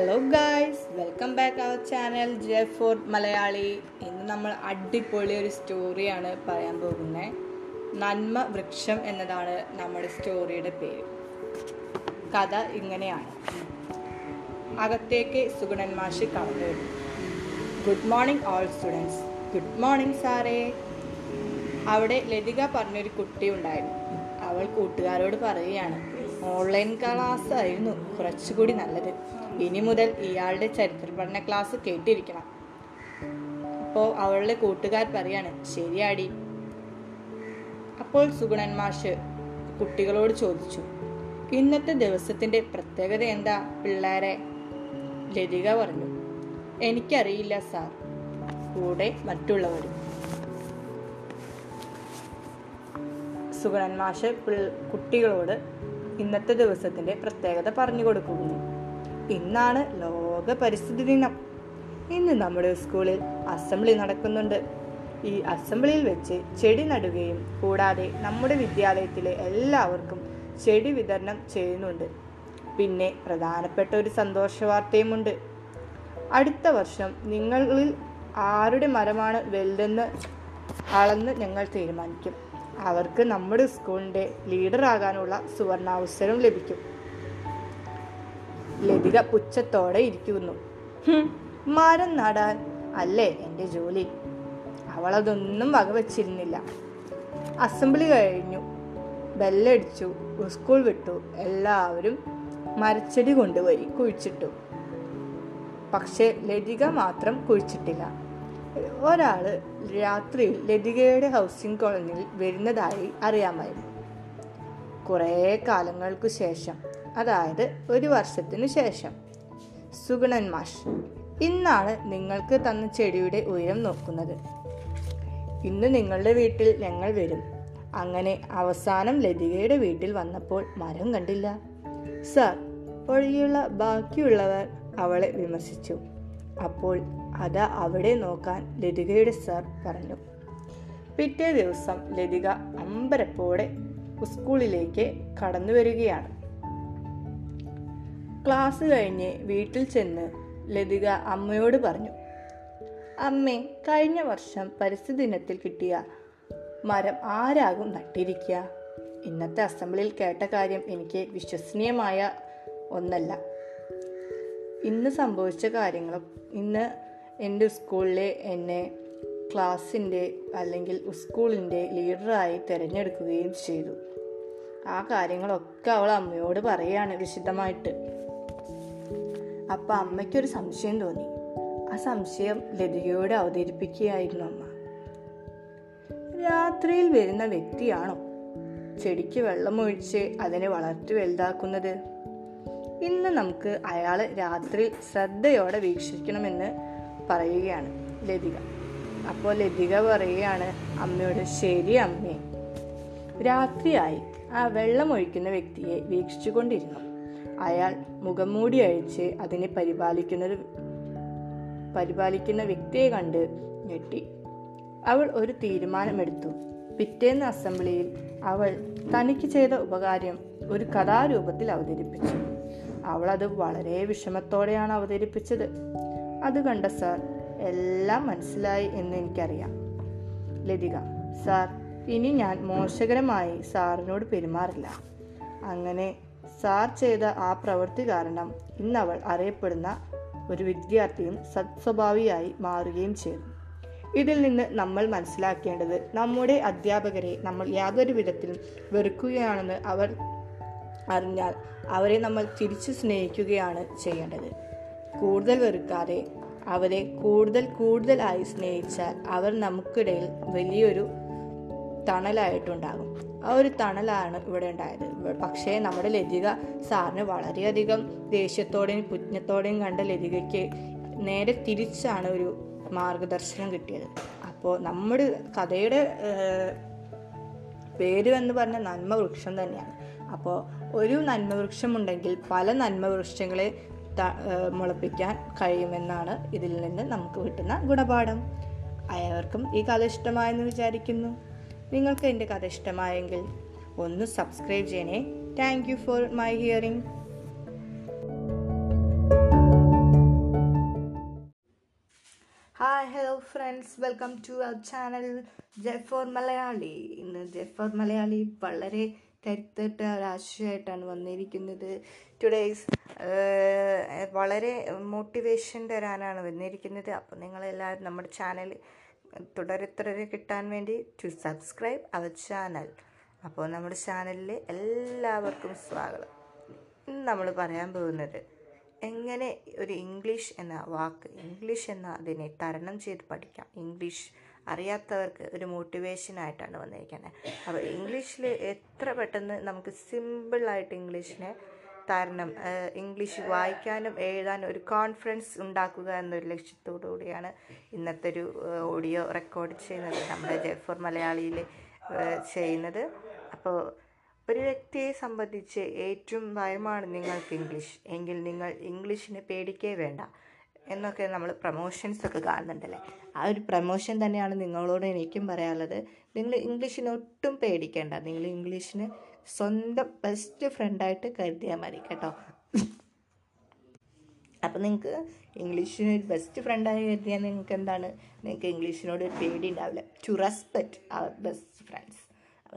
Hello guys welcome back our channel J four Malayali ഇന്ന് നമ്മൾ അടിപൊളി ഒരു സ്റ്റോറിയാണ് പറയാൻ പോകുന്നത് നന്മ വൃക്ഷം എന്നതാണ് നമ്മുടെ സ്റ്റോറിയുടെ പേര്. കഥ ഇങ്ങനെയാണ്. അകത്തേക്ക് സുഗുണൻ മാഷ് കടന്നു വരും good morning all students good morning സാറേ. അവിടെ ലതിക പറഞ്ഞൊരു കുട്ടി ഉണ്ടായിരുന്നു. അവൾ കൂട്ടുകാരോട് പറയുകയാണ് ഓൺലൈൻ ക്ലാസ് ആയിരുന്നു. കുറച്ചുകൂടി നല്ലത്. ഇനി മുതൽ ഇയാളുടെ ചരിത്ര പഠന ക്ലാസ് കേട്ടിരിക്കണം. അപ്പോൾ അവളുടെ കൂട്ടുകാർ പറയാണ് ശരിയാടി. അപ്പോൾ സുഗുണൻ മാഷ് കുട്ടികളോട് ചോദിച്ചു ഇന്നത്തെ ദിവസത്തിന്റെ പ്രത്യേകത എന്താ? പിള്ളേരെ ലതിക പറഞ്ഞു എനിക്കറിയില്ല സാർ കൂടെ മറ്റുള്ളവരും സുഗണൻ മാഷ് കുട്ടികളോട് ഇന്നത്തെ ദിവസത്തിന്റെ പ്രത്യേകത പറഞ്ഞു കൊടുക്കുന്നു ഇന്നാണ് ലോക പരിസ്ഥിതി ദിനം. ഇന്ന് നമ്മുടെ സ്കൂളിൽ അസംബ്ലി നടക്കുന്നുണ്ട്. ഈ അസംബ്ലിയിൽ വെച്ച് ചെടി നടുകയും കൂടാതെ നമ്മുടെ വിദ്യാലയത്തിലെ എല്ലാവർക്കും ചെടി വിതരണം ചെയ്യുന്നുണ്ട്. പിന്നെ പ്രധാനപ്പെട്ട ഒരു സന്തോഷ വാർത്തയുമുണ്ട്. അടുത്ത വർഷം നിങ്ങളിൽ ആരുടെ മരമാണ് വലുതെന്ന് അളന്ന് ഞങ്ങൾ തീരുമാനിക്കും. അവർക്ക് നമ്മുടെ സ്കൂളിന്റെ ലീഡറാകാനുള്ള സുവർണാവസരം ലഭിക്കും. ലതിക പുച്ഛത്തോടെ ഇരിക്കുന്നു. "ഹും, മരം നടാൻ അല്ലേ എന്റെ ജോലി? അവളതൊന്നും വകവച്ചിരുന്നില്ല. അസംബ്ലി കഴിഞ്ഞു. ബെല്ലടിച്ചു സ്കൂൾ വിട്ടു. എല്ലാവരും മരച്ചെടി കൊണ്ടുപോയി കുഴിച്ചിട്ടു. പക്ഷേ ലതിക മാത്രം കുഴിച്ചിട്ടില്ല. ഒരാൾ രാത്രിയിൽ ലതികയുടെ ഹൗസിംഗ് കോളനിയിൽ വരുന്നതായി അറിയാമായിരുന്നു. കുറേ കാലങ്ങൾക്കു ശേഷം അതായത് ഒരു വർഷത്തിനു ശേഷം. സുഗുണൻ മാഷ് ഇന്നാണ് നിങ്ങൾക്ക് തന്ന ചെടിയുടെ ഉയരം നോക്കുന്നത്. ഇന്ന് നിങ്ങളുടെ വീട്ടിൽ ഞങ്ങൾ വരും. അങ്ങനെ അവസാനം ലതികയുടെ വീട്ടിൽ വന്നപ്പോൾ മരം കണ്ടില്ല. സാർ ഒഴിയുള്ള ബാക്കിയുള്ളവർ അവളെ വിമർശിച്ചു. അപ്പോൾ അതാ അവിടെ നോക്കാൻ ലതികയുടെ സാർ പറഞ്ഞു. പിറ്റേ ദിവസം ലതിക അമ്പരപ്പോടെ സ്കൂളിലേക്ക് കടന്നു വരികയാണ് ക്ലാസ് കഴിഞ്ഞ് വീട്ടിൽ ചെന്ന് ലതിക അമ്മയോട് പറഞ്ഞു അമ്മേ കഴിഞ്ഞ വർഷം പരിസ്ഥിതി ദിനത്തിൽ കിട്ടിയ മരം ആരാകും നട്ടിരിക്കുക? ഇന്നത്തെ അസംബ്ലിയിൽ കേട്ട കാര്യം എനിക്ക് വിശ്വസനീയമായ ഒന്നല്ല. ഇന്ന് സംഭവിച്ച കാര്യങ്ങളും ഇന്ന് എന്റെ സ്കൂളിലെ എന്നെ ക്ലാസ്സിന്റെ അല്ലെങ്കിൽ സ്കൂളിന്റെ ലീഡറായി തിരഞ്ഞെടുക്കുകയും ചെയ്തു. ആ കാര്യങ്ങളൊക്കെ അവൾ അമ്മയോട് പറയുകയാണ് വിശദമായിട്ട്. അപ്പം അമ്മയ്ക്കൊരു സംശയം തോന്നി. ആ സംശയം ലതികയോട് അവതരിപ്പിക്കുകയായിരുന്നു അമ്മ. രാത്രിയിൽ വരുന്ന വ്യക്തിയാണോ? ചെടിക്ക് വെള്ളമൊഴിച്ച് അതിനെ വളർത്തി വലുതാക്കുന്നത്. ഇന്ന് നമുക്ക് അയാൾ രാത്രി ശ്രദ്ധയോടെ വീക്ഷിക്കണമെന്ന് പറയുകയാണ് ലതിക. അപ്പോൾ ലതിക പറയുകയാണ് അമ്മയോട് ശരി അമ്മേ. രാത്രിയായി. ആ വെള്ളമൊഴിക്കുന്ന വ്യക്തിയെ വീക്ഷിച്ചുകൊണ്ടിരുന്നു. അയാൾ മുഖംമൂടി അഴിച്ച് അതിനെ പരിപാലിക്കുന്നൊരു പരിപാലിക്കുന്ന വ്യക്തിയെ കണ്ട് ഞെട്ടി. അവൾ ഒരു തീരുമാനമെടുത്തു. പിറ്റേന്ന് അസംബ്ലിയിൽ അവൾ തനിക്ക് ചെയ്ത ഉപകാരം ഒരു കഥാരൂപത്തിൽ അവതരിപ്പിച്ചു. അവൾ അത് വളരെ വിഷമത്തോടെയാണ് അവതരിപ്പിച്ചത്. അത് കണ്ട സാർ എല്ലാം മനസ്സിലായി എന്ന് എനിക്കറിയാം. ലതിക സാർ ഇനി ഞാൻ മോശകരമായി സാറിനോട് പെരുമാറില്ല. അങ്ങനെ സാർ ചെയ്ത ആ പ്രവൃത്തി കാരണം ഇന്നവൾ അറിയപ്പെടുന്ന ഒരു വിദ്യാർത്ഥിയും സത്സ്വഭാവിയായി മാറുകയും ചെയ്തു. ഇതിൽ നിന്ന് നമ്മൾ മനസ്സിലാക്കേണ്ടത് നമ്മുടെ അധ്യാപകരെ നമ്മൾ യാതൊരു വിധത്തിലും വെറുക്കുകയാണെന്ന് അവർ അറിഞ്ഞാൽ അവരെ നമ്മൾ തിരിച്ചു സ്നേഹിക്കുകയാണ് ചെയ്യേണ്ടത്. കൂടുതൽ വെറുക്കാതെ അവരെ കൂടുതൽ കൂടുതലായി സ്നേഹിച്ചാൽ അവർ നമുക്കിടയിൽ വലിയൊരു തണലായിട്ടുണ്ടാകും. ആ ഒരു തണലാണ് ഇവിടെ ഉണ്ടായത്. പക്ഷേ നമ്മുടെ ലതിക സാറിന് വളരെയധികം ദേഷ്യത്തോടെയും പുജ്ഞത്തോടെയും കണ്ട ലതികയ്ക്ക് നേരെ തിരിച്ചാണ് ഒരു മാർഗദർശനം കിട്ടിയത്. അപ്പോൾ നമ്മുടെ കഥയുടെ പേര് എന്ന് പറഞ്ഞ നന്മ വൃക്ഷം തന്നെയാണ്. അപ്പോൾ ഒരു നന്മ വൃക്ഷമുണ്ടെങ്കിൽ പല നന്മവൃക്ഷങ്ങളെ മുളപ്പിക്കാൻ കഴിയുമെന്നാണ് ഇതിൽ നിന്ന് നമുക്ക് കിട്ടുന്ന ഗുണപാഠം. അയവർക്കും ഈ കഥ ഇഷ്ടമായെന്ന് വിചാരിക്കുന്നു. നിങ്ങൾക്ക് എന്റെ കഥ ഇഷ്ടമായെങ്കിൽ ഒന്ന് സബ്സ്ക്രൈബ് ചെയ്യണേ. Thank you for my hearing hi hello friends welcome to our channel J four Malayali ഇന്ന് ജെഫോർ മലയാളി വളരെ കരുത്തിട്ട ഒരാശയമായിട്ടാണ് വന്നിരിക്കുന്നത്. ടുഡേയ്സ് വളരെ മോട്ടിവേഷൻ തരാനാണ് വന്നിരിക്കുന്നത്. അപ്പോൾ നിങ്ങളെല്ലാവരും നമ്മുടെ ചാനൽ തുടരെ തുടരെ കിട്ടാൻ വേണ്ടി ടു സബ്സ്ക്രൈബ് അവർ ചാനൽ അപ്പോൾ നമ്മുടെ ചാനലിലെ എല്ലാവർക്കും സ്വാഗതം. ഇന്ന് നമ്മൾ പറയാൻ പോകുന്നത് എങ്ങനെ ഒരു ഇംഗ്ലീഷ് എന്ന വാക്ക് ഇംഗ്ലീഷ് എന്ന അതിനെ തരണം ചെയ്ത് പഠിക്കാം. ഇംഗ്ലീഷ് അറിയാത്തവർക്ക് ഒരു മോട്ടിവേഷനായിട്ടാണ് വന്നിരിക്കുന്നത്. അപ്പോൾ ഇംഗ്ലീഷിൽ എത്ര പെട്ടെന്ന് നമുക്ക് സിമ്പിളായിട്ട് ഇംഗ്ലീഷിനെ തരണം. ഇംഗ്ലീഷ് വായിക്കാനും എഴുതാനും ഒരു കോൺഫിഡൻസ് ഉണ്ടാക്കുക എന്നൊരു ലക്ഷ്യത്തോടു കൂടിയാണ് ഇന്നത്തെ ഒരു ഓഡിയോ റെക്കോർഡ് ചെയ്യുന്നത്. നമ്മുടെ ജയ്ഫോർ മലയാളിയിൽ ചെയ്യുന്നത്. അപ്പോൾ ഒരു വ്യക്തിയെ സംബന്ധിച്ച് ഏറ്റവും ഭയമാണ് നിങ്ങൾക്ക് ഇംഗ്ലീഷ്. എങ്കിൽ നിങ്ങൾ ഇംഗ്ലീഷിന് പേടിക്കേ വേണ്ട എന്നൊക്കെ നമ്മൾ പ്രമോഷൻസ് ഒക്കെ കാണുന്നുണ്ടല്ലേ? ആ ഒരു പ്രമോഷൻ തന്നെയാണ് നിങ്ങളോട് എനിക്കും പറയാനുള്ളത്. നിങ്ങൾ ഇംഗ്ലീഷിന് ഒട്ടും പേടിക്കേണ്ട. നിങ്ങൾ ഇംഗ്ലീഷിന് സ്വന്തം ബെസ്റ്റ് ഫ്രണ്ടായിട്ട് കരുതിയാൽ മതി കേട്ടോ. അപ്പം നിങ്ങൾക്ക് ഇംഗ്ലീഷിന് ഒരു ബെസ്റ്റ് ഫ്രണ്ടായി കരുതിയാൽ നിങ്ങൾക്ക് എന്താണ്? നിങ്ങൾക്ക് ഇംഗ്ലീഷിനോട് ഒരു പേടി ഉണ്ടാവില്ല. To respect our best friends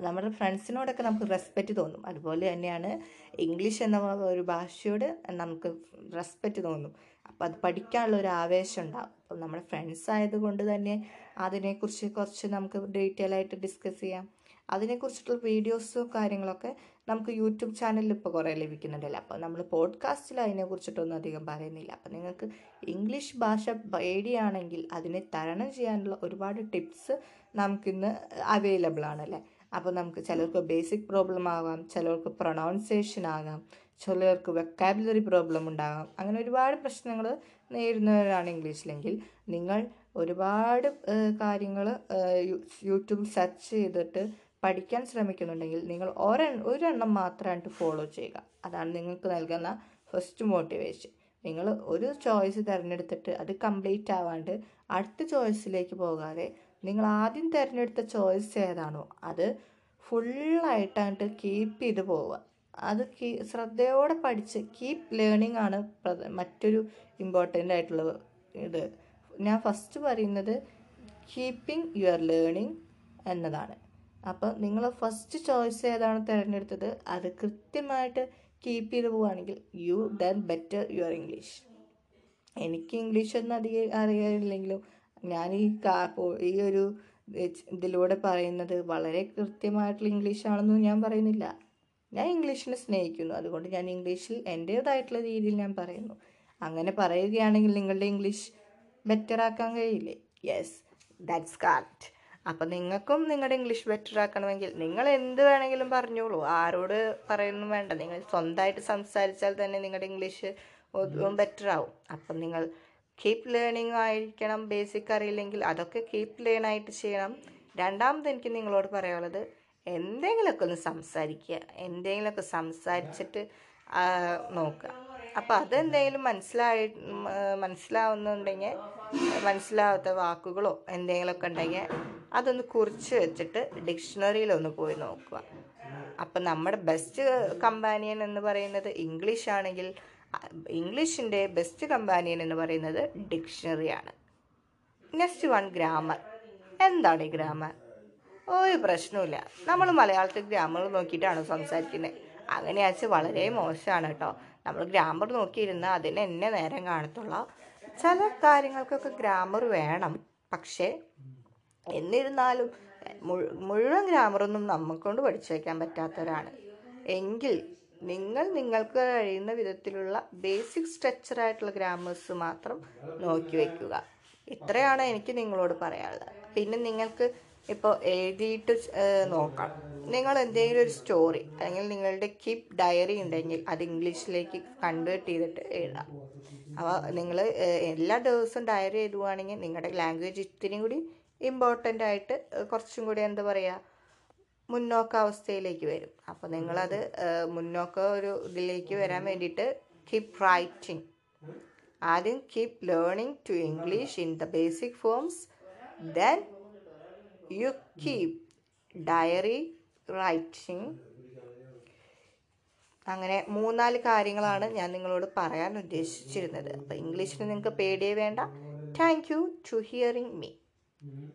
നമ്മുടെ ഫ്രണ്ട്സിനോടൊക്കെ നമുക്ക് റെസ്പെക്റ്റ് തോന്നും. അതുപോലെ തന്നെയാണ് ഇംഗ്ലീഷ് എന്ന ഒരു ഭാഷയോട് നമുക്ക് റെസ്പെക്റ്റ് തോന്നും. അപ്പോൾ അത് പഠിക്കാനുള്ള ഒരു ആവേശം ഉണ്ടാകും അപ്പം നമ്മുടെ ഫ്രണ്ട്സ് ആയതുകൊണ്ട് തന്നെ അതിനെക്കുറിച്ച് കുറച്ച് നമുക്ക് ഡീറ്റെയിൽ ആയിട്ട് ഡിസ്കസ് ചെയ്യാം. അതിനെക്കുറിച്ചിട്ടുള്ള വീഡിയോസും കാര്യങ്ങളൊക്കെ നമുക്ക് യൂട്യൂബ് ചാനലിൽ ഇപ്പോൾ കുറേ ലഭിക്കുന്നുണ്ടല്ലോ. അപ്പോൾ നമ്മൾ പോഡ്കാസ്റ്റിൽ അതിനെക്കുറിച്ചിട്ടൊന്നും അധികം പറയുന്നില്ല. അപ്പോൾ നിങ്ങൾക്ക് ഇംഗ്ലീഷ് ഭാഷ പേടിയാണെങ്കിൽ അതിനെ തരണം ചെയ്യാനുള്ള ഒരുപാട് ടിപ്സ് നമുക്കിന്ന് അവൈലബിൾ ആണല്ലേ അപ്പോൾ നമുക്ക് ചിലർക്ക് ബേസിക് പ്രോബ്ലം ആകാം ചിലർക്ക് പ്രൊണൗൺസിയേഷൻ ആകാം ചിലർക്ക് വെക്കാബുലറി പ്രോബ്ലം ഉണ്ടാകാം. അങ്ങനെ ഒരുപാട് പ്രശ്നങ്ങൾ നേരിടുന്നവരാണ് ഇംഗ്ലീഷിലെങ്കിൽ നിങ്ങൾ ഒരുപാട് കാര്യങ്ങൾ യൂട്യൂബിൽ സെർച്ച് ചെയ്തിട്ട് പഠിക്കാൻ ശ്രമിക്കുന്നുണ്ടെങ്കിൽ നിങ്ങൾ ഒരെ ഒരെണ്ണം മാത്രമായിട്ട് ഫോളോ ചെയ്യുക. അതാണ് നിങ്ങൾക്ക് നൽകുന്ന ഫസ്റ്റ് മോട്ടിവേഷൻ നിങ്ങൾ ഒരു ചോയ്സ് തിരഞ്ഞെടുത്തിട്ട് അത് കംപ്ലീറ്റ് ആവാണ്ട് അടുത്ത ചോയ്സിലേക്ക് പോകാതെ നിങ്ങൾ ആദ്യം തിരഞ്ഞെടുത്ത ചോയ്സ് ഏതാണോ അത് ഫുള്ളായിട്ടായിട്ട് കീപ്പ് ചെയ്ത് പോവുക. അത് കീ ശ്രദ്ധയോടെ പഠിച്ച് കീപ്പ് ലേണിംഗ് ആണ് മറ്റൊരു ഇമ്പോർട്ടന്റ് ആയിട്ടുള്ള ഇത്. ഞാൻ ഫസ്റ്റ് പറയുന്നത് കീപ്പിംഗ് യുവർ ലേണിംഗ് എന്നതാണ്. അപ്പോൾ നിങ്ങൾ ഫസ്റ്റ് ചോയ്സ് ഏതാണ് തിരഞ്ഞെടുത്തത്? അത് കൃത്യമായിട്ട് കീപ്പ് ചെയ്ത് പോവുകയാണെങ്കിൽ you then better your English എനിക്ക് ഇംഗ്ലീഷ് ഒന്നും അധികം അറിയാറില്ലെങ്കിലും ഞാൻ ഈ ഈ ഒരു ഇതിലൂടെ പറയുന്നത് വളരെ കൃത്യമായിട്ടുള്ള ഇംഗ്ലീഷാണെന്നും ഞാൻ പറയുന്നില്ല. ഞാൻ ഇംഗ്ലീഷിനെ സ്നേഹിക്കുന്നു. അതുകൊണ്ട് ഞാൻ ഇംഗ്ലീഷിൽ എന്റേതായിട്ടുള്ള രീതിയിൽ ഞാൻ പറയുന്നു. അങ്ങനെ പറയുകയാണെങ്കിൽ നിങ്ങളുടെ ഇംഗ്ലീഷ് ബെറ്റർ ആക്കാൻ കഴിയില്ലേ? യെസ് ദാറ്റ്സ് കാർട്ട് അപ്പം നിങ്ങൾക്കും നിങ്ങളുടെ ഇംഗ്ലീഷ് ബെറ്റർ ആക്കണമെങ്കിൽ നിങ്ങൾ എന്ത് വേണമെങ്കിലും പറഞ്ഞോളൂ. ആരോട് പറയുന്നു വേണ്ട. നിങ്ങൾ സ്വന്തമായിട്ട് സംസാരിച്ചാൽ തന്നെ നിങ്ങളുടെ ഇംഗ്ലീഷ് ബെറ്റർ ആവും. അപ്പം നിങ്ങൾ കീപ്പ് ലേണിംഗ് ആയിരിക്കണം ബേസിക് അറിയില്ലെങ്കിൽ അതൊക്കെ കീപ്പ് ലേൺ ആയിട്ട് ചെയ്യണം. രണ്ടാമത് എനിക്ക് നിങ്ങളോട് പറയാനുള്ളത് എന്തെങ്കിലുമൊക്കെ ഒന്ന് സംസാരിക്കുക. എന്തെങ്കിലുമൊക്കെ സംസാരിച്ചിട്ട് നോക്കുക. അപ്പോൾ അതെന്തെങ്കിലും മനസ്സിലായി മനസ്സിലാവുന്നുണ്ടെങ്കിൽ മനസ്സിലാവാത്ത വാക്കുകളോ എന്തെങ്കിലുമൊക്കെ ഉണ്ടെങ്കിൽ അതൊന്ന് കുറിച്ച് വെച്ചിട്ട് ഡിക്ഷണറിയിലൊന്ന് പോയി നോക്കുക. അപ്പം നമ്മുടെ ബെസ്റ്റ് കമ്പാനിയൻ എന്ന് പറയുന്നത് ഇംഗ്ലീഷ് ആണെങ്കിൽ ഇംഗ്ലീഷിന്റെ ബെസ്റ്റ് കമ്പാനിയൻ എന്ന് പറയുന്നത് ഡിക്ഷണറിയാണ് നെക്സ്റ്റ് വൺ ഗ്രാമർ എന്താണ് ഈ ഗ്രാമർ ഒരു പ്രശ്നമില്ല നമ്മൾ മലയാളത്തിൽ ഗ്രാമർ നോക്കിയിട്ടാണ് സംസാരിക്കുന്നത് അങ്ങനെ അങ്ങനെയാച്ച് വളരെ മോശമാണ് കേട്ടോ. നമ്മൾ ഗ്രാമർ നോക്കിയിരുന്ന അതിന് എന്നെ നേരം കാണത്തുള്ള ചില കാര്യങ്ങൾക്കൊക്കെ ഗ്രാമർ വേണം. പക്ഷേ എന്നിരുന്നാലും മുഴുവൻ ഗ്രാമറൊന്നും നമ്മക്കൊണ്ട് പഠിച്ചു വയ്ക്കാൻ പറ്റാത്തവരാണ്. എങ്കിൽ നിങ്ങൾ നിങ്ങൾക്ക് കഴിയുന്ന വിധത്തിലുള്ള ബേസിക് സ്ട്രക്ചറായിട്ടുള്ള ഗ്രാമേഴ്സ് മാത്രം നോക്കി വയ്ക്കുക ഇത്രയാണ് എനിക്ക് നിങ്ങളോട് പറയാനുള്ളത്. പിന്നെ നിങ്ങൾക്ക് ഇപ്പോൾ എഴുതിയിട്ട് നോക്കാം. നിങ്ങൾ എന്തെങ്കിലും ഒരു സ്റ്റോറി അല്ലെങ്കിൽ നിങ്ങളുടെ കീപ് ഡയറി ഉണ്ടെങ്കിൽ അത് ഇംഗ്ലീഷിലേക്ക് കൺവേർട്ട് ചെയ്തിട്ട് എഴുതാം. അപ്പോൾ നിങ്ങൾ എല്ലാ ദിവസവും ഡയറി എഴുതുകയാണെങ്കിൽ നിങ്ങളുടെ ലാംഗ്വേജ് ഇത്തിരി കൂടി ഇമ്പോർട്ടന്റ് ആയിട്ട് കുറച്ചും കൂടി എന്താ പറയുക മുന്നോക്ക അവസ്ഥയിലേക്ക് വരും. അപ്പോൾ നിങ്ങളത് മുന്നോക്ക ഒരു ഇതിലേക്ക് വരാൻ വേണ്ടിയിട്ട് കീപ് റൈറ്റിംഗ് ആദ്യം keep learning to English in the basic forms then you keep diary writing അങ്ങനെ മൂന്നാൽ കാര്യങ്ങളാണ് ഞാൻ നിങ്ങളോട് പറയാൻ ഉദ്ദേശിച്ചിരുന്നത്. അപ്പോൾ ഇംഗ്ലീഷിന് നിങ്ങൾക്ക് പേടിയേ വേണ്ട. Thank you to hearing me Mm-hmm.